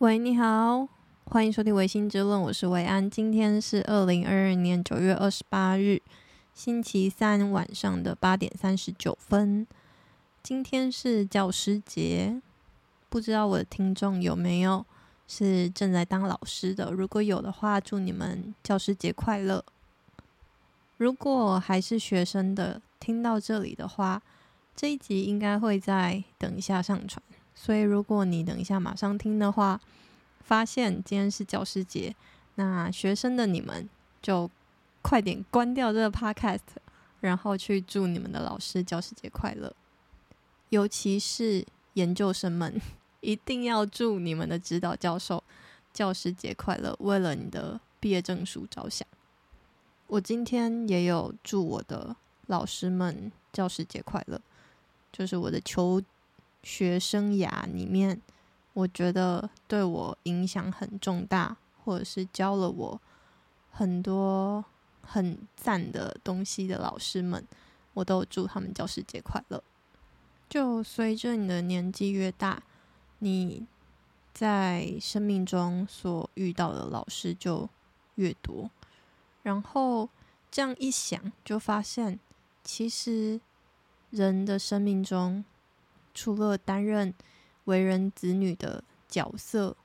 喂，你好，欢迎收听《薇心之论》，我是维安。今天是二零二二年九月二十八日，星期三晚上的八点三十九分。今天是教师节，不知道我的听众有没有是正在当老师的？如果有的话，祝你们教师节快乐。如果还是学生的，听到这里的话，这一集应该会再等一下上传。所以，如果你等一下马上听的话，发现今天是教师节，那学生的你们就快点关掉这个 podcast，然后去祝你们的老师教师节快乐。尤其是研究生们，一定要祝你们的指导教授教师节快乐，为了你的毕业证书着想。我今天也有祝我的老师们教师节快乐，就是我的求。学生涯里面，我觉得对我影响很重大，或者是教了我很多很赞的东西的老师们，我都祝他们教师节快乐。就随着你的年纪越大，你在生命中所遇到的老师就越多，然后这样一想，就发现其实人的生命中。除了担任为人子女的角色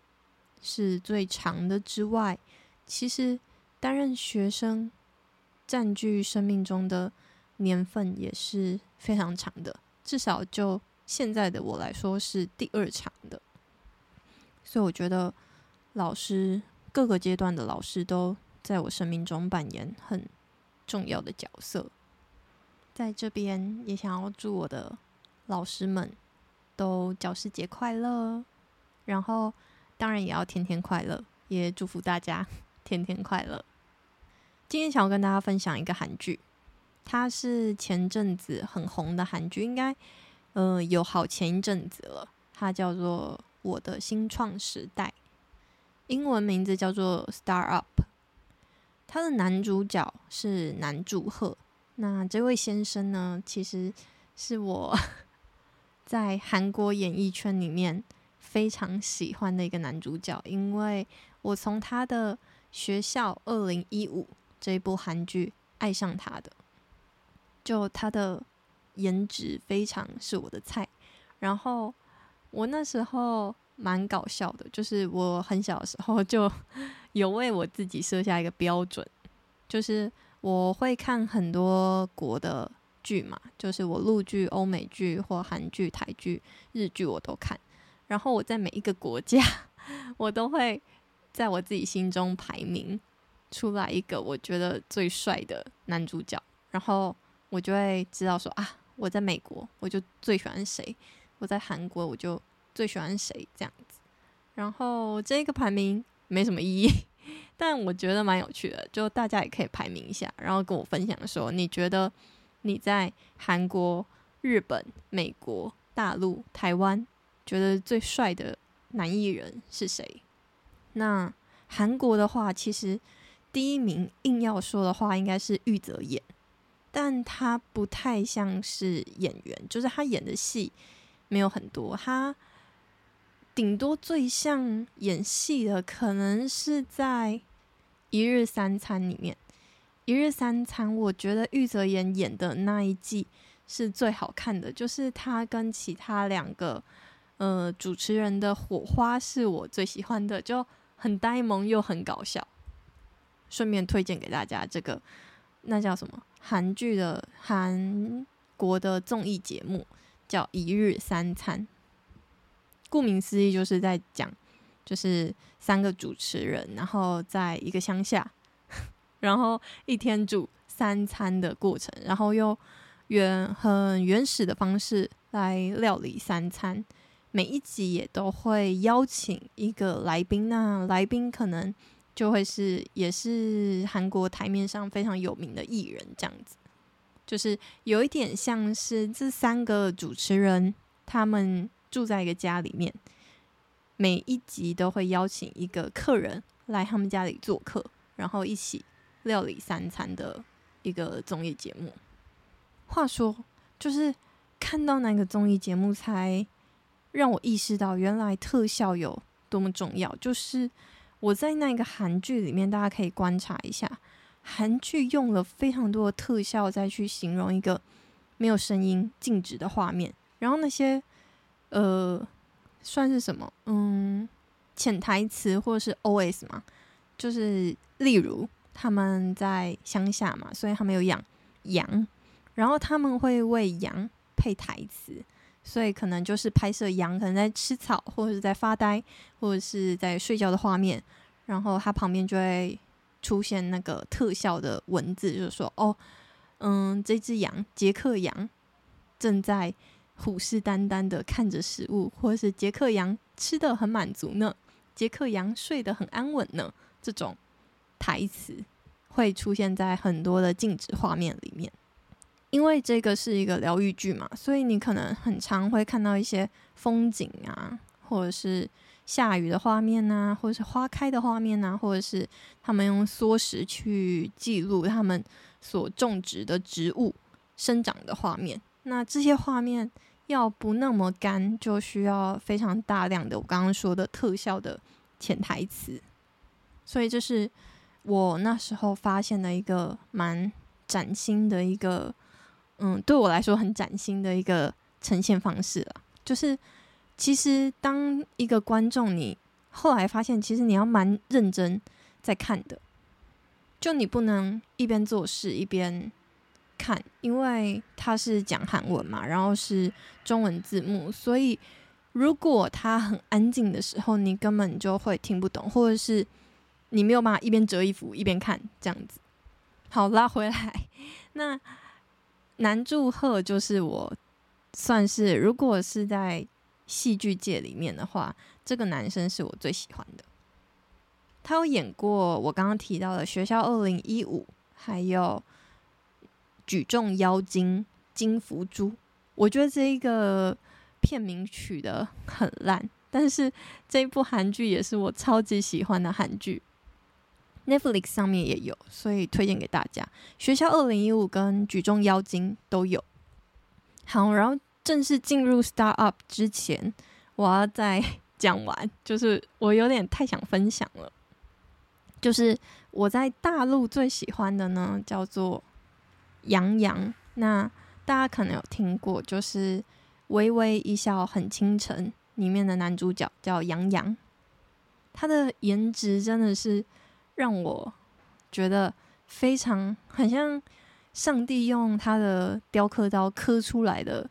是最长的之外，其实担任学生占据生命中的年份也是非常长的。至少就现在的我来说，是第二长的。所以我觉得老师各个阶段的老师都在我生命中扮演很重要的角色。在这边也想要祝我的。老师们都教师节快乐，然后当然也要天天快乐，也祝福大家天天快乐。今天想要跟大家分享一个韩剧，它是前阵子很红的韩剧，应该呃有好前一阵子了。它叫做《我的新创时代》，英文名字叫做《Star Up》。它的男主角是南柱赫，那这位先生呢，其实是我。在韩国演艺圈里面非常喜欢的一个男主角，因为我从他的《学校二零一五》这一部韩剧爱上他的，就他的颜值非常是我的菜。然后我那时候蛮搞笑的，就是我很小的时候就 有为我自己设下一个标准，就是我会看很多国的。剧嘛，就是我陆剧、欧美剧或韩剧、台剧、日剧我都看，然后我在每一个国家，我都会在我自己心中排名出来一个我觉得最帅的男主角，然后我就会知道说啊，我在美国我就最喜欢谁，我在韩国我就最喜欢谁这样子，然后这个排名没什么意义，但我觉得蛮有趣的，就大家也可以排名一下，然后跟我分享说你觉得。你在韩国、日本、美国、大陆、台湾，觉得最帅的男艺人是谁？那韩国的话，其实第一名硬要说的话，应该是玉泽演，但他不太像是演员，就是他演的戏没有很多，他顶多最像演戏的，可能是在《一日三餐》里面。一日三餐，我觉得玉泽演演的那一季是最好看的，就是他跟其他两个呃主持人的火花是我最喜欢的，就很呆萌又很搞笑。顺便推荐给大家这个，那叫什么韩剧的韩国的综艺节目，叫《一日三餐》。顾名思义，就是在讲就是三个主持人，然后在一个乡下。然后一天煮三餐的过程，然后用原很原始的方式来料理三餐。每一集也都会邀请一个来宾，那来宾可能就会是也是韩国台面上非常有名的艺人，这样子，就是有一点像是这三个主持人他们住在一个家里面，每一集都会邀请一个客人来他们家里做客，然后一起。料理三餐的一个综艺节目。话说，就是看到那个综艺节目，才让我意识到，原来特效有多么重要。就是我在那个韩剧里面，大家可以观察一下，韩剧用了非常多的特效再去形容一个没有声音、静止的画面，然后那些呃，算是什么？嗯，潜台词或者是 OS 嘛，就是例如他们在乡下嘛，所以他们有养羊，然后他们会为羊配台词。所以可能就是拍摄羊可能在吃草，或者是在发呆，或者是在睡觉的画面，然后它旁边就会出现那个特效的文字，就是说哦，嗯，这只羊杰克羊正在虎视眈眈的看着食物，或者是杰克羊吃的很满足呢，杰克羊睡得很安稳呢，这种台词会出现在很多的静止画面里面。因为这个是一个疗愈剧嘛，所以你可能很常会看到一些风景啊，或者是下雨的画面啊，或者是花开的画面啊，或者是他们用缩时去记录他们所种植的植物生长的画面。那这些画面要不那么干，就需要非常大量的我刚刚说的特效的潜台词。所以这是我那时候发现的一个蛮崭新的一个。嗯，对我来说很崭新的一个呈现方式了。就是，其实当一个观众，你后来发现，其实你要蛮认真在看的。就你不能一边做事一边看，因为他是讲韩文嘛，然后是中文字幕，所以如果他很安静的时候，你根本就会听不懂，或者是你没有办法一边折衣服一边看这样子。好，拉回来，那。南柱赫就是我算是，如果是在戏剧界里面的话，这个男生是我最喜欢的。他有演过我刚刚提到的《学校二零一五》，还有《举重妖精金福珠》。我觉得这一个片名取得很烂，但是这一部韩剧也是我超级喜欢的韩剧。Netflix 上面也有，所以推荐给大家。学校二零一五跟举重妖精都有。好，然后正式进入 Star Up 之前，我要再讲完，就是我有点太想分享了。就是我在大陆最喜欢的呢，叫做杨洋。那大家可能有听过，就是《微微一笑很倾城》里面的男主角叫杨洋，他的颜值真的是。让我觉得非常很像上帝用他的雕刻刀刻出来的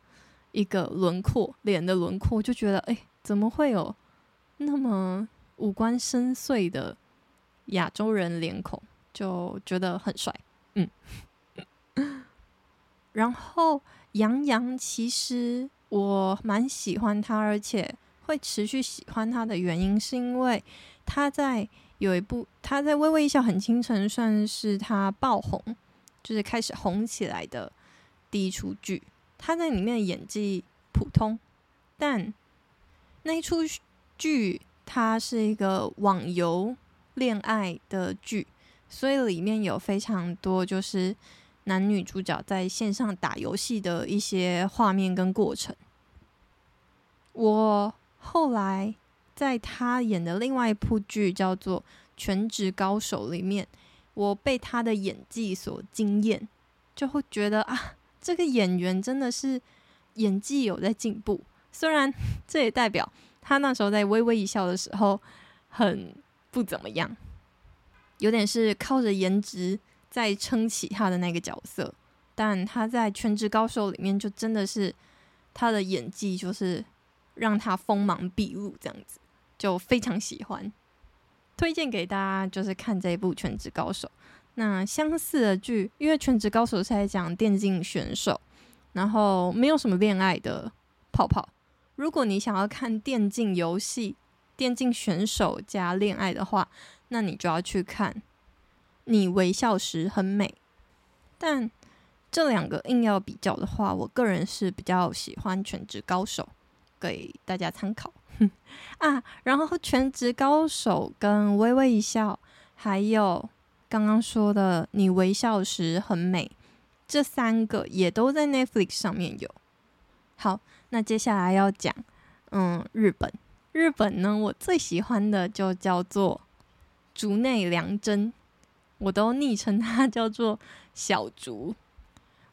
一个轮廓，脸的轮廓，就觉得哎，怎么会有那么五官深邃的亚洲人脸孔？就觉得很帅，嗯。然后杨洋其实我蛮喜欢他，而且会持续喜欢他的原因，是因为他在。有一部他在《微微一笑很倾城》算是他爆红，就是开始红起来的第一出剧。他在里面演技普通，但那一出剧它是一个网游恋爱的剧，所以里面有非常多就是男女主角在线上打游戏的一些画面跟过程。我后来。在他演的另外一部剧叫做《全职高手》里面，我被他的演技所惊艳，就会觉得啊，这个演员真的是演技有在进步。虽然 这也代表他那时候在《微微一笑》的时候很不怎么样，有点是靠着颜值在撑起他的那个角色，但他在《全职高手》里面就真的是他的演技就是让他锋芒毕露这样子。就非常喜欢，推荐给大家，就是看这一部《全职高手》。那相似的剧，因为《全职高手》是在讲电竞选手，然后没有什么恋爱的泡泡。如果你想要看电竞游戏、电竞选手加恋爱的话，那你就要去看《你微笑时很美》。但这两个硬要比较的话，我个人是比较喜欢《全职高手》，给大家参考。啊，然后全职高手跟微微一笑，还有刚刚说的你微笑时很美，这三个也都在 Netflix 上面有。好，那接下来要讲，嗯，日本日本呢，我最喜欢的就叫做竹内良真，我都昵称他叫做小竹。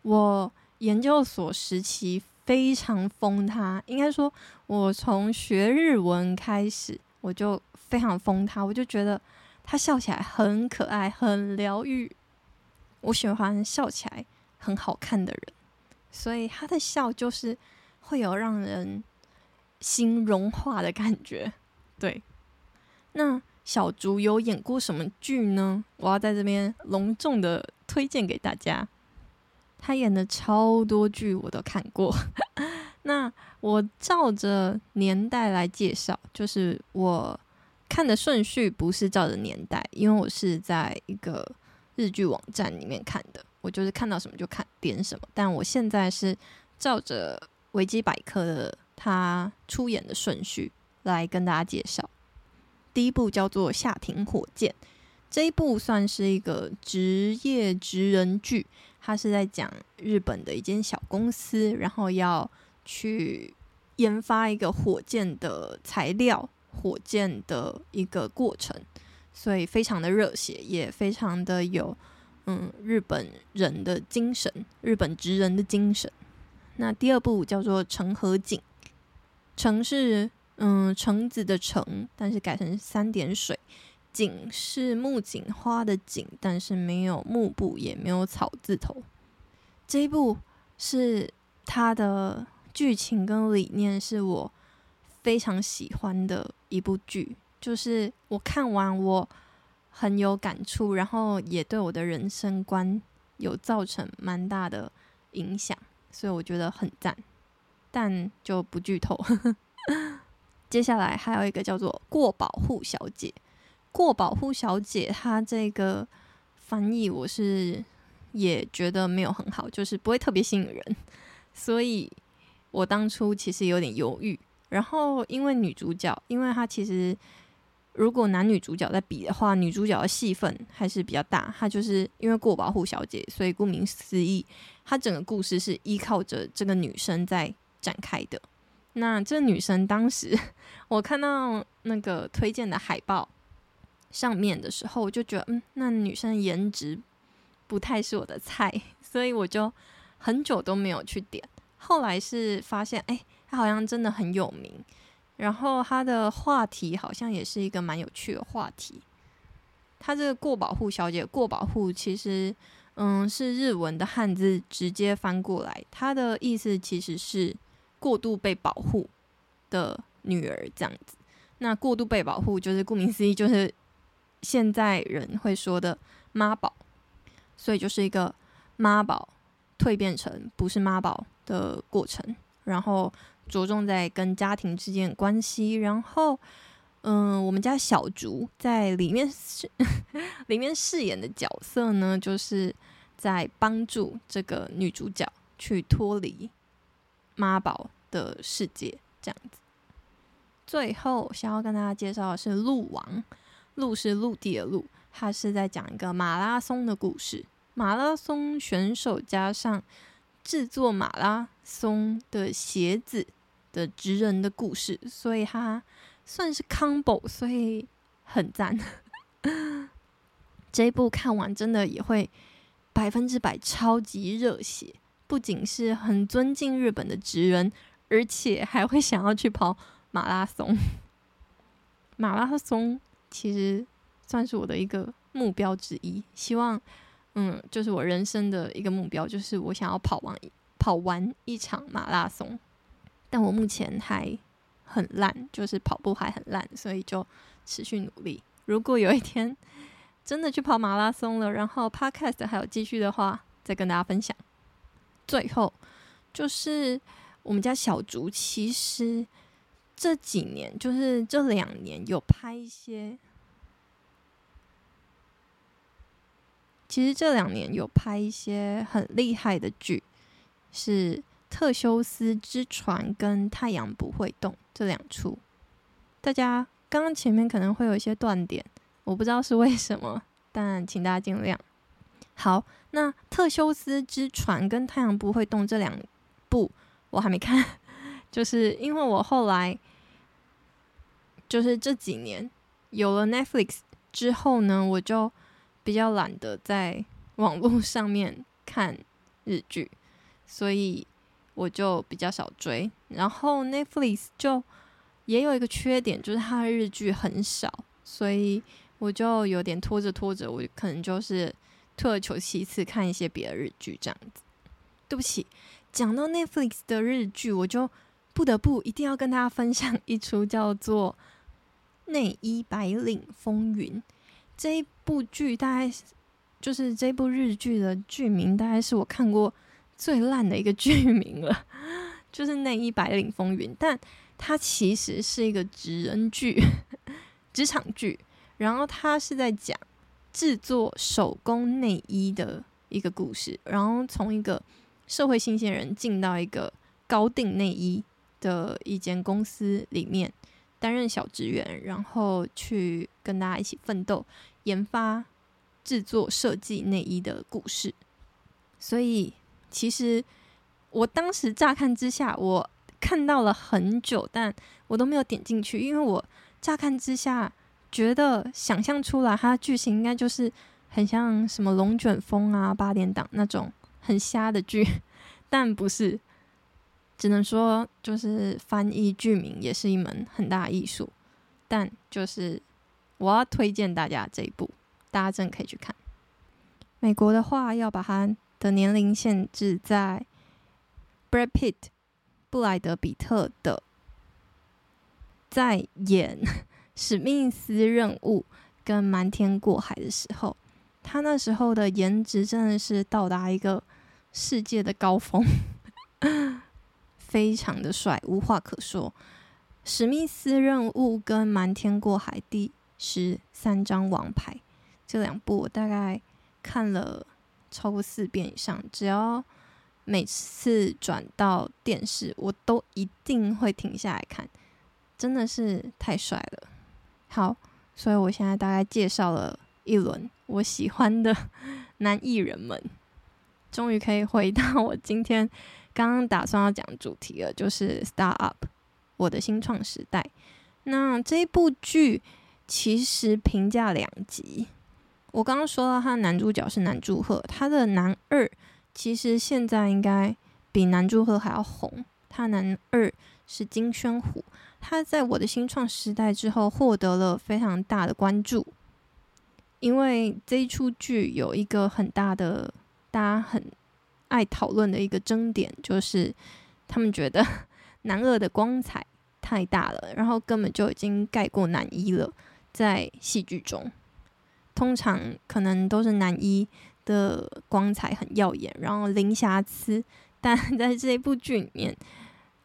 我研究所时期非常疯他，应该说，我从学日文开始，我就非常疯他，我就觉得他笑起来很可爱，很疗愈。我喜欢笑起来很好看的人，所以他的笑就是会有让人心融化的感觉。对，那小竹有演过什么剧呢？我要在这边隆重的推荐给大家。他演的超多剧我都看过。那我照着年代来介绍，就是我看的顺序不是照着年代，因为我是在一个。日剧网站里面看的，我就是看到什么就看点什么。但我现在是照着维基百科的他出演的顺序来跟大家介绍。第一部叫做《夏庭火箭》，这一部算是一个职业职人剧，它是在讲日本的一间小公司，然后要去研发一个火箭的材料，火箭的一个过程。所以非常的热血，也非常的有嗯日本人的精神，日本职人的精神。那第二部叫做《橙和锦》，橙是嗯橙子的橙，但是改成三点水；景是木槿花的景，但是没有木部，也没有草字头。这一部是它的剧情跟理念是我非常喜欢的一部剧。就是我看完，我很有感触，然后也对我的人生观有造成蛮大的影响，所以我觉得很赞，但就不剧透。接下来还有一个叫做“过保护小姐”，“过保护小姐”她这个翻译我是也觉得没有很好，就是不会特别吸引人，所以我当初其实有点犹豫。然后因为女主角，因为她其实。如果男女主角在比的话，女主角的戏份还是比较大。她就是因为过保护小姐，所以顾名思义，她整个故事是依靠着这个女生在展开的。那这女生当时我看到那个推荐的海报上面的时候，我就觉得，嗯，那女生颜值不太是我的菜，所以我就很久都没有去点。后来是发现，哎，她好像真的很有名。然后他的话题好像也是一个蛮有趣的话题。他这个过保护小姐，过保护其实，嗯，是日文的汉字直接翻过来，它的意思其实是过度被保护的女儿这样子。那过度被保护就是顾名思义，就是现在人会说的妈宝，所以就是一个妈宝蜕变成不是妈宝的过程，然后。着重在跟家庭之间的关系，然后，嗯，我们家小竹在里面饰 里面饰演的角色呢，就是在帮助这个女主角去脱离妈宝的世界，这样子。最后，想要跟大家介绍的是《鹿王》，陆是陆地的陆，它是在讲一个马拉松的故事，马拉松选手加上制作马拉松的鞋子。的职人的故事，所以他算是 combo，所以很赞。这一部看完真的也会百分之百超级热血，不仅是很尊敬日本的职人，而且还会想要去跑马拉松。马拉松其实算是我的一个目标之一，希望嗯，就是我人生的一个目标，就是我想要跑完跑完一场马拉松。但我目前还很烂，就是跑步还很烂，所以就持续努力。如果有一天真的去跑马拉松了，然后 Podcast 还有继续的话，再跟大家分享。最后就是我们家小竹，其实这几年就是这两年有拍一些，其实这两年有拍一些很厉害的剧，是。特修斯之船跟太阳不会动这两出，大家刚刚前面可能会有一些断点，我不知道是为什么，但请大家见谅。好，那特修斯之船跟太阳不会动这两部我还没看，就是因为我后来就是这几年有了 Netflix 之后呢，我就比较懒得在网络上面看日剧，所以我就比较少追。然后 Netflix 就也有一个缺点，就是它的日剧很少，所以我就有点拖着拖着，我可能就是退而求其次看一些别的日剧这样子。对不起，讲到 Netflix 的日剧，我就不得不一定要跟大家分享一出叫做《内衣白领风云》这一部剧，大概就是这部日剧的剧名，大概是我看过最烂的一个剧名了，就是《内衣白领风云》，但它其实是一个职人剧、职场剧，然后它是在讲制作手工内衣的一个故事，然后从一个社会新鲜人进到一个高定内衣的一间公司里面担任小职员，然后去跟大家一起奋斗研发制作设计内衣的故事。所以其实我当时乍看之下，我看到了很久，但我都没有点进去，因为我乍看之下觉得想象出来它的剧情应该就是很像什么龙卷风啊、八点档那种。很瞎的剧，但不是，只能说就是翻译剧名也是一门很大的艺术。但就是我要推荐大家这一部，大家真的可以去看。美国的话，要把他的年龄限制在 Brad Pitt 布莱德彼特的，在演 《史密斯任务》跟《瞒天过海》的时候。他那时候的颜值真的是到达一个世界的高峰，非常的帅，无话可说。史密斯任务跟瞒天过海第十三张王牌这两部，我大概看了超过四遍以上。只要每次转到电视，我都一定会停下来看，真的是太帅了。好，所以我现在大概介绍了一轮。我喜欢的 男艺人们，终于可以回到我今天刚刚打算要讲主题了，就是 Start Up，我的新创时代。那这部剧其实评价两极。我刚刚说到他的男主角是南柱赫，他的男二其实现在应该比南柱赫还要红。他男二是金宣虎，他在我的新创时代之后获得了非常大的关注。因为这一出剧有一个很大的，大家很爱讨论的一个争点，就是他们觉得 男二的光彩太大了，然后根本就已经盖过男一了。在戏剧中，通常可能都是男一的光彩很耀眼，然后零瑕疵，但 在这一部剧里面，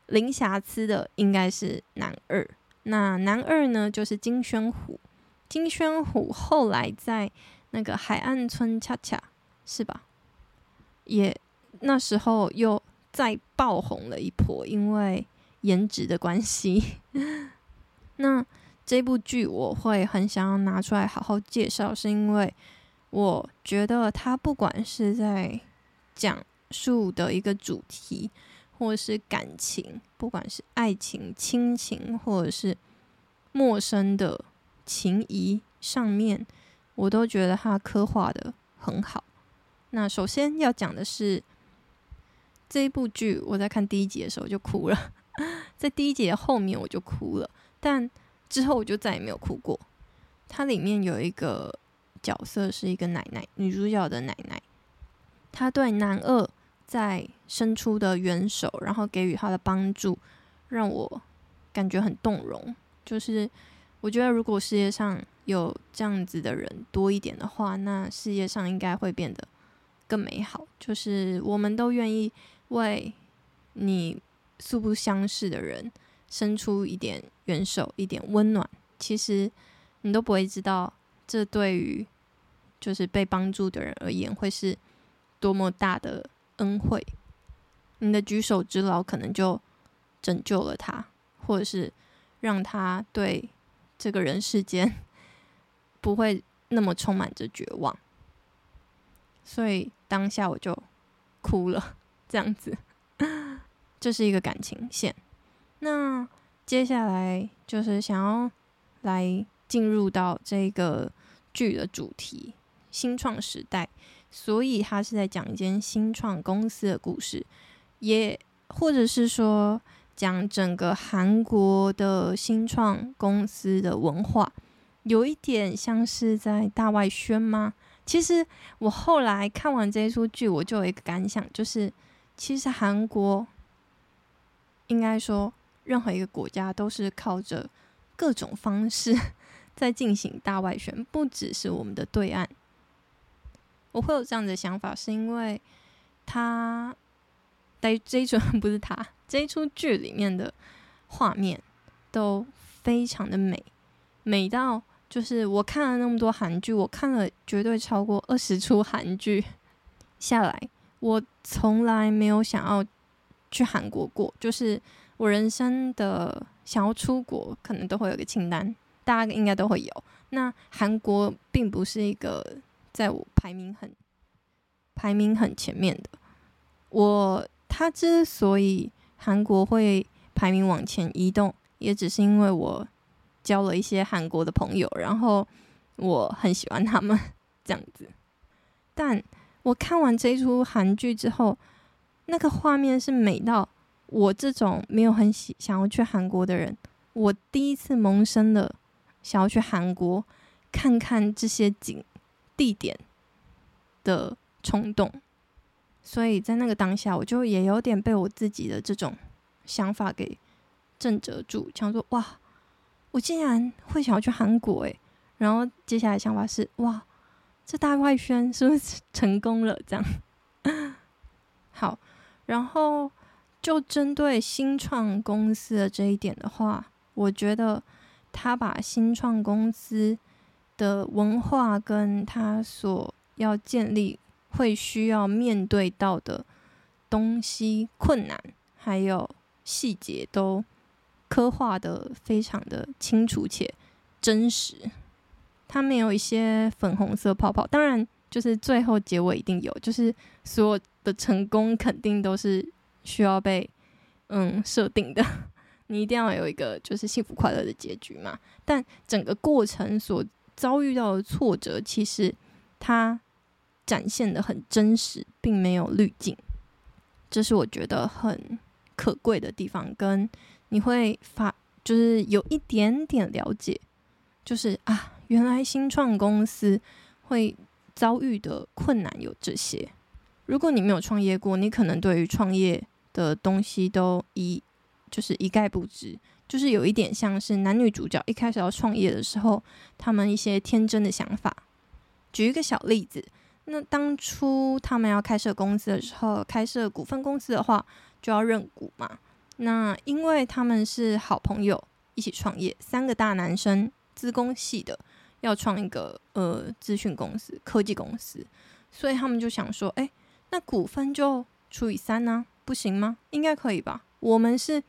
零瑕疵的应该是男二。那男二呢，就是金宣虎。金宣虎后来在那个海岸村恰恰是吧？也那时候又再爆红了一波，因为颜值的关系。那这部剧我会很想要拿出来好好介绍，是因为我觉得它不管是在讲述的一个主题，或是感情，不管是爱情、亲情，或者是陌生的。情谊上面，我都觉得他刻画的很好。那首先要讲的是这一部剧，我在看第一集的时候就哭了，在第一集的后面我就哭了，但之后我就再也没有哭过。它里面有一个角色是一个奶奶，女主角的奶奶，她对男二在伸出的援手，然后给予他的帮助，让我感觉很动容，就是。我觉得，如果世界上有这样子的人多一点的话，那世界上应该会变得更美好。就是我们都愿意为你素不相识的人伸出一点援手、一点温暖。其实你都不会知道，这对于就是被帮助的人而言，会是多么大的恩惠。你的举手之劳可能就拯救了他，或者是让他对。这个人世间 不会那么充满着绝望，所以当下我就哭了。这样子，这是一个感情线。那接下来就是想要来进入到这个剧的主题——新创时代。所以，他是在讲一间新创公司的故事，也或者是说讲整个韩国的新创公司的文化，有一点像是在大外宣吗？其实我后来看完这一出剧，我就有一个感想，就是其实韩国应该说，任何一个国家都是靠着各种方式 在进行大外宣，不只是我们的对岸。我会有这样的想法，是因为他在这一出 不是他这一出剧里面的画面都非常的美，美到就是我看了那么多韩剧，我看了绝对超过二十出韩剧下来，我从来没有想要去韩国过。就是我人生的想要出国，可能都会有个清单，大家应该都会有。那韩国并不是一个。在我排名很排名很前面的，我他之所以韩国会排名往前移动，也只是因为我交了一些韩国的朋友，然后我很喜欢他们 这样子。但我看完这一出韩剧之后，那个画面是美到我这种没有很喜想要去韩国的人，我第一次萌生了想要去韩国看看这些景。地点的冲动，所以在那个当下，我就也有点被我自己的这种想法给震慑住，想说哇，我竟然会想要去韩国诶，然后接下来想法是哇，这大外宣是不是 成功了？这样好，然后就针对新创公司的这一点的话，我觉得他把新创公司。的文化跟他所要建立会需要面对到的东西、困难，还有细节都刻画得非常的清楚且真实。他没有一些粉红色泡泡，当然就是最后结尾一定有，就是所有的成功肯定都是需要被嗯设定的，你一定要有一个就是幸福快乐的结局嘛。但整个过程所遭遇到的挫折，其实它展现的很真实，并没有滤镜，这是我觉得很可贵的地方。跟你会发，就是有一点点了解，就是啊，原来新创公司会遭遇的困难有这些。如果你没有创业过，你可能对于创业的东西都一就是一概不知。就是有一点像是男女主角一开始要创业的时候，他们一些天真的想法。举一个小例子，那当初他们要开设公司的时候，开设股份公司的话，就要认股嘛。那因为他们是好朋友，一起创业，三个大男生，资工系的，要创一个呃资讯公司、科技公司，所以他们就想说，哎，那股份就除以三呢，不行吗？应该可以吧？我们是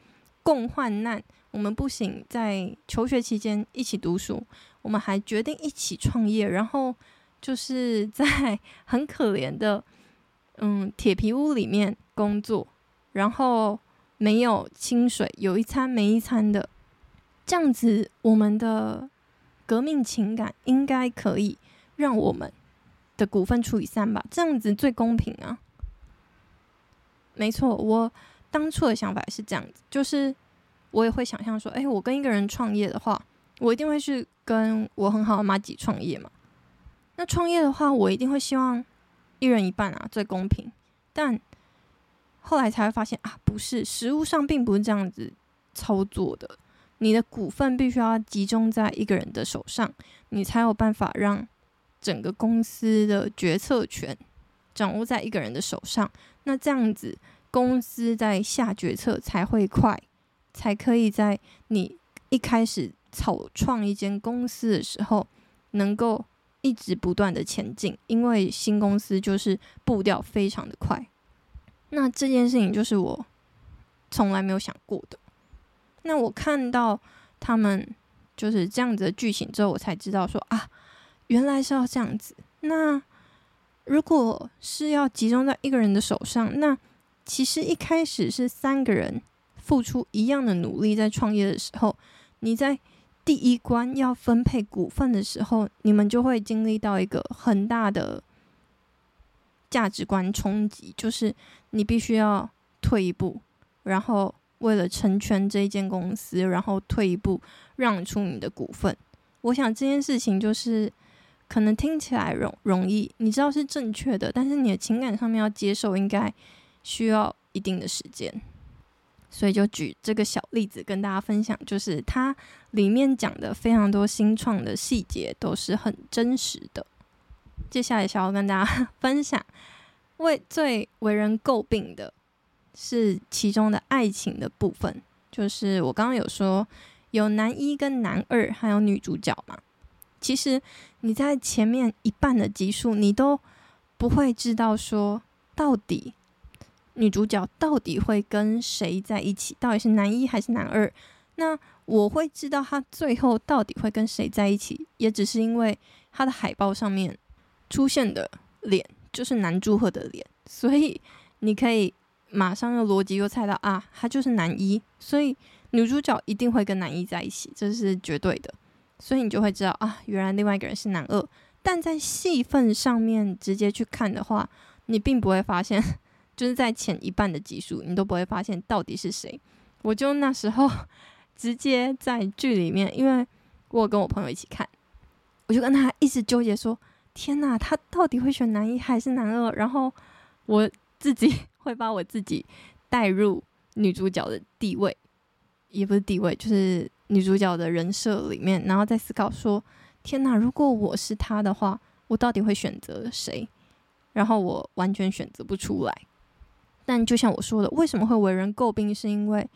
共患难。我们不仅在求学期间一起读书，我们还决定一起创业，然后就是在 很可怜的嗯铁皮屋里面工作，然后没有薪水，有一餐没一餐的，这样子我们的革命情感应该可以让我们的股份除以三吧，这样子最公平啊。没错，我当初的想法是这样子，就是。我也会想象说，哎、我跟一个人创业的话，我一定会去跟我很好的麻吉创业嘛。那创业的话，我一定会希望一人一半啊，最公平。但后来才会发现啊，不是，实物上并不是这样子操作的。你的股份必须要集中在一个人的手上，你才有办法让整个公司的决策权掌握在一个人的手上。那这样子，公司在下决策才会快。才可以在你一开始草创一间公司的时候，能够一直不断的前进，因为新公司就是步调非常的快。那这件事情就是我从来没有想过的。那我看到他们就是这样子的剧情之后，我才知道说啊，原来是要这样子。那如果是要集中在一个人的手上，那其实一开始是三个人。付出一样的努力，在创业的时候，你在第一关要分配股份的时候，你们就会经历到一个很大的价值观冲击，就是你必须要退一步，然后为了成全这一间公司，然后退一步让出你的股份。我想这件事情就是可能听起来容容易，你知道是正确的，但是你的情感上面要接受，应该需要一定的时间。所以就举这个小例子跟大家分享，就是它里面讲的非常多新创的细节都是很真实的。接下来想要跟大家 分享，为最为人诟病的是其中的爱情的部分，就是我刚刚有说有男一跟男二，还有女主角嘛。其实你在前面一半的集数，你都不会知道说到底。女主角到底会跟谁在一起？到底是男一还是男二？那我会知道她最后到底会跟谁在一起，也只是因为她的海报上面出现的脸就是南柱赫的脸，所以你可以马上用逻辑又猜到啊，他就是男一，所以女主角一定会跟男一在一起，这是绝对的。所以你就会知道啊，原来另外一个人是男二。但在戏份上面直接去看的话，你并不会发现。就是在前一半的集数，你都不会发现到底是谁。我就那时候 直接在剧里面，因为我跟我朋友一起看，我就跟他一直纠结说：“天哪，他到底会选男一还是男二？”然后我自己会把我自己带入女主角的地位，也不是地位，就是女主角的人设里面，然后再思考说：“天哪，如果我是他的话，我到底会选择谁？”然后我完全选择不出来。但就像我说的，为什么会为人诟病？是因为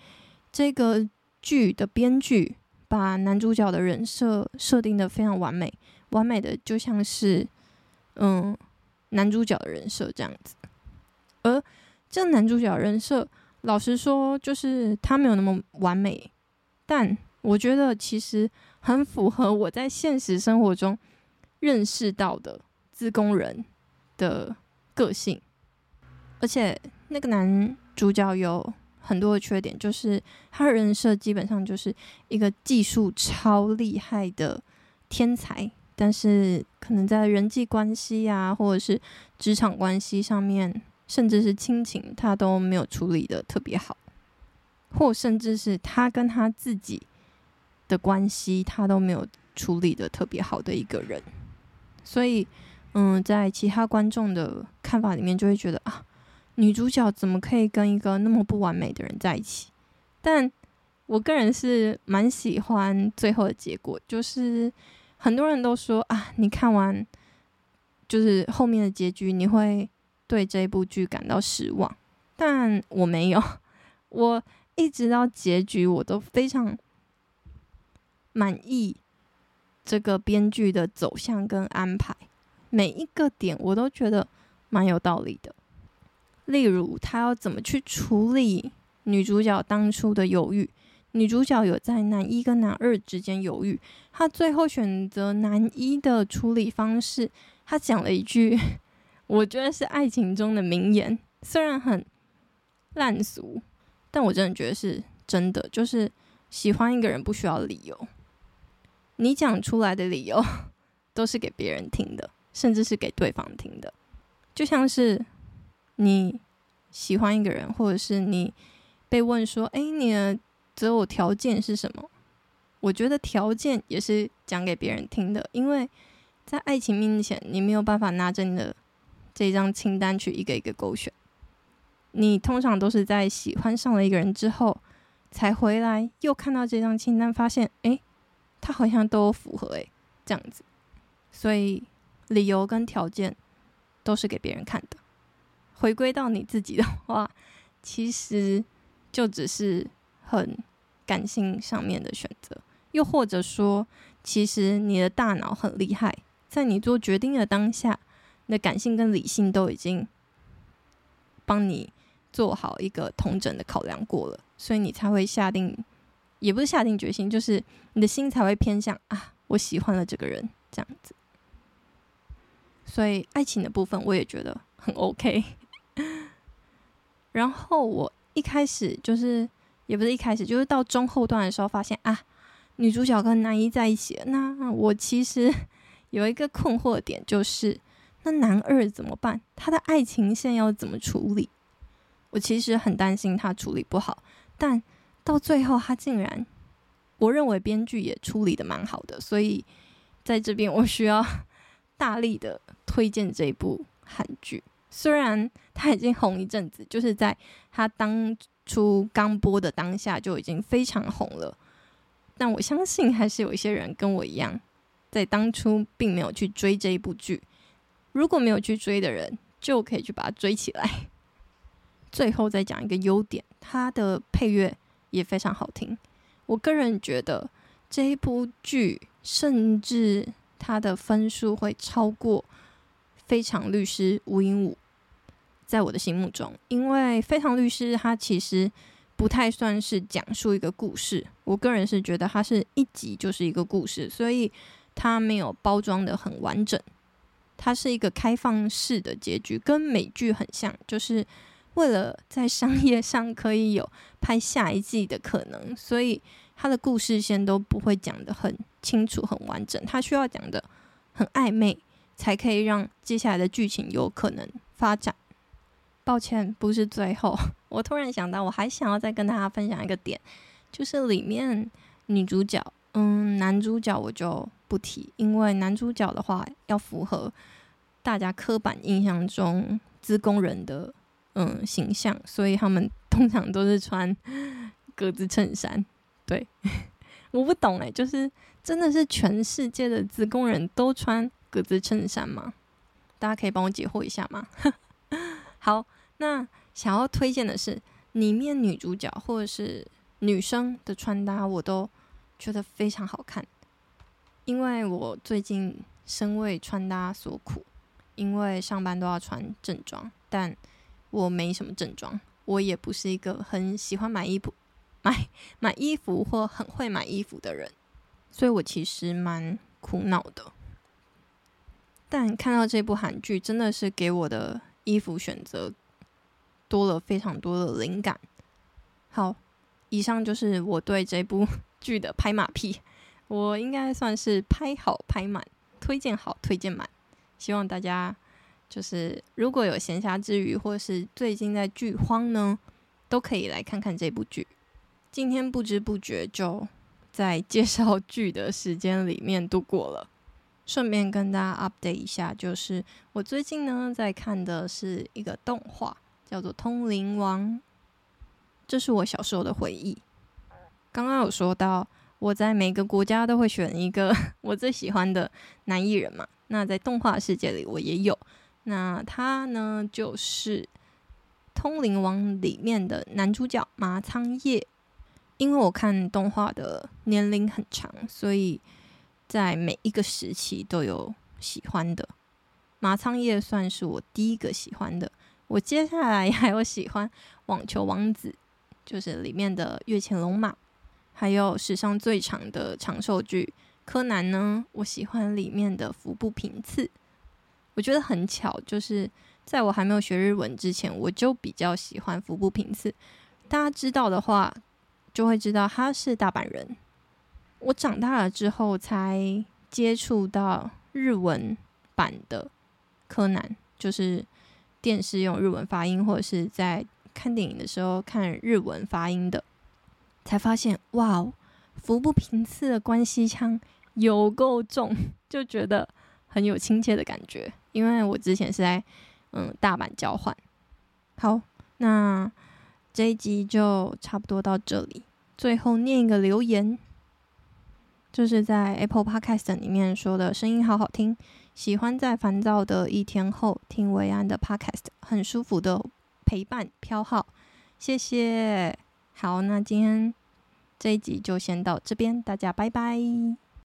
这个剧的编剧把男主角的人设设定得非常完美，完美的就像是嗯男主角的人设这样子。而这男主角人设，老实说，就是他没有那么完美，但我觉得其实很符合我在现实生活中认识到的自工人的个性，而且。那个男主角有很多的缺点，就是他人设基本上就是一个技术超厉害的天才，但是可能在人际关系啊，或者是职场关系上面，甚至是亲情，他都没有处理得特别好，或甚至是他跟他自己的关系，他都没有处理得特别好的一个人。所以，嗯，在其他观众的看法里面，就会觉得啊。女主角怎么可以跟一个那么不完美的人在一起？但我个人是蛮喜欢最后的结果，就是很多人都说啊，你看完就是后面的结局，你会对这部剧感到失望。但我没有，我一直到结局我都非常满意这个编剧的走向跟安排，每一个点我都觉得蛮有道理的。例如，他要怎么去处理女主角当初的犹豫？女主角有在男一跟男二之间犹豫，她最后选择男一的处理方式。她讲了一句，我觉得是爱情中的名言，虽然很烂俗，但我真的觉得是真的。就是喜欢一个人不需要理由，你讲出来的理由 都是给别人听的，甚至是给对方听的，就像是。你喜欢一个人，或者是你被问说：“哎，你的择偶条件是什么？”我觉得条件也是讲给别人听的，因为在爱情面前，你没有办法拿着你的这张清单去一个一个勾选。你通常都是在喜欢上了一个人之后，才回来又看到这张清单，发现哎，他好像都符合哎，这样子。所以理由跟条件都是给别人看的。回归到你自己的话，其实就只是很感性上面的选择，又或者说，其实你的大脑很厉害，在你做决定的当下，你的感性跟理性都已经帮你做好一个统整的考量过了，所以你才会下定，也不是下定决心，就是你的心才会偏向啊，我喜欢了这个人这样子。所以爱情的部分，我也觉得很 OK。然后我一开始就是，也不是一开始，就是到中后段的时候发现啊，女主角跟男一在一起，那我其实有一个困惑点，就是那男二怎么办？他的爱情线要怎么处理？我其实很担心他处理不好，但到最后他竟然，我认为编剧也处理的蛮好的，所以在这边我需要 大力的推荐这一部韩剧。虽然他已经红一阵子，就是在他当初刚播的当下就已经非常红了。但我相信还是有一些人跟我一样，在当初并没有去追这一部剧。如果没有去追的人，就可以去把它追起来。最后再讲一个优点，它的配乐也非常好听。我个人觉得这一部剧，甚至它的分数会超过《非常律师吴英武》。在我的心目中，因为《非常律师》它其实。不太算是讲述一个故事，我个人是觉得它是一集就是一个故事，所以它没有包装得很完整。它是一个开放式的结局，跟美剧很像，就是为了在商业上可以有拍下一季的可能，所以它的故事线都不会讲得很清楚、很完整。它需要讲得很暧昧，才可以让接下来的剧情有可能发展。抱歉，不是最后。我突然想到，我还想要再跟大家分享一个点，就是里面女主角，嗯，男主角我就不提，因为男主角的话要符合大家刻板印象中资工人的嗯形象，所以他们 通常都是穿格子衬衫。对，我不懂哎，就是真的是全世界的资工人都穿格子衬衫吗？大家可以帮我解惑一下吗？好，那。想要推荐的是，里面女主角或者是女生的穿搭，我都觉得非常好看。因为我最近身为穿搭所苦，因为上班都要穿正装，但我没什么正装，我也不是一个很喜欢买衣服、买买衣服或很会买衣服的人，所以我其实蛮苦恼的。但看到这部韩剧，真的是给我的衣服选择。多了非常多的灵感。好，以上就是我对这部 剧的拍马屁，我应该算是拍好拍满，推荐好推荐满。希望大家就是如果有闲暇之余，或是最近在剧荒呢，都可以来看看这部剧。今天不知不觉就在介绍剧的时间里面度过了，顺便跟大家 update 一下，就是我最近呢在看的是一个动画。叫做《通灵王》，这是我小时候的回忆。刚刚有说到，我在每个国家都会选一个 我最喜欢的男艺人嘛。那在动画世界里，我也有。那他呢，就是《通灵王》里面的男主角麻仓叶。因为我看动画的年龄很长，所以在每一个时期都有喜欢的。麻仓叶算是我第一个喜欢的。我接下来 还有喜欢《网球王子》，就是里面的月前龙马，还有史上最长的长寿剧《柯南》呢。我喜欢里面的服部平次，我觉得很巧，就是在我还没有学日文之前，我就比较喜欢服部平次。大家知道的话，就会知道他是大阪人。我长大了之后才接触到日文版的柯南，就是。电视用日文发音，或者是在看电影的时候看日文发音的，才发现哇哦，服部平次的关西腔有够重，就觉得很有亲切的感觉。因为我之前是在嗯大阪交换。好，那这一集就差不多到这里。最后念一个留言，就是在 Apple Podcast 里面说的声音好好听。喜欢在烦躁的一天后听维安的 Podcast，很舒服的陪伴飘号，谢谢。好，那今天这一集就先到这边，大家拜拜。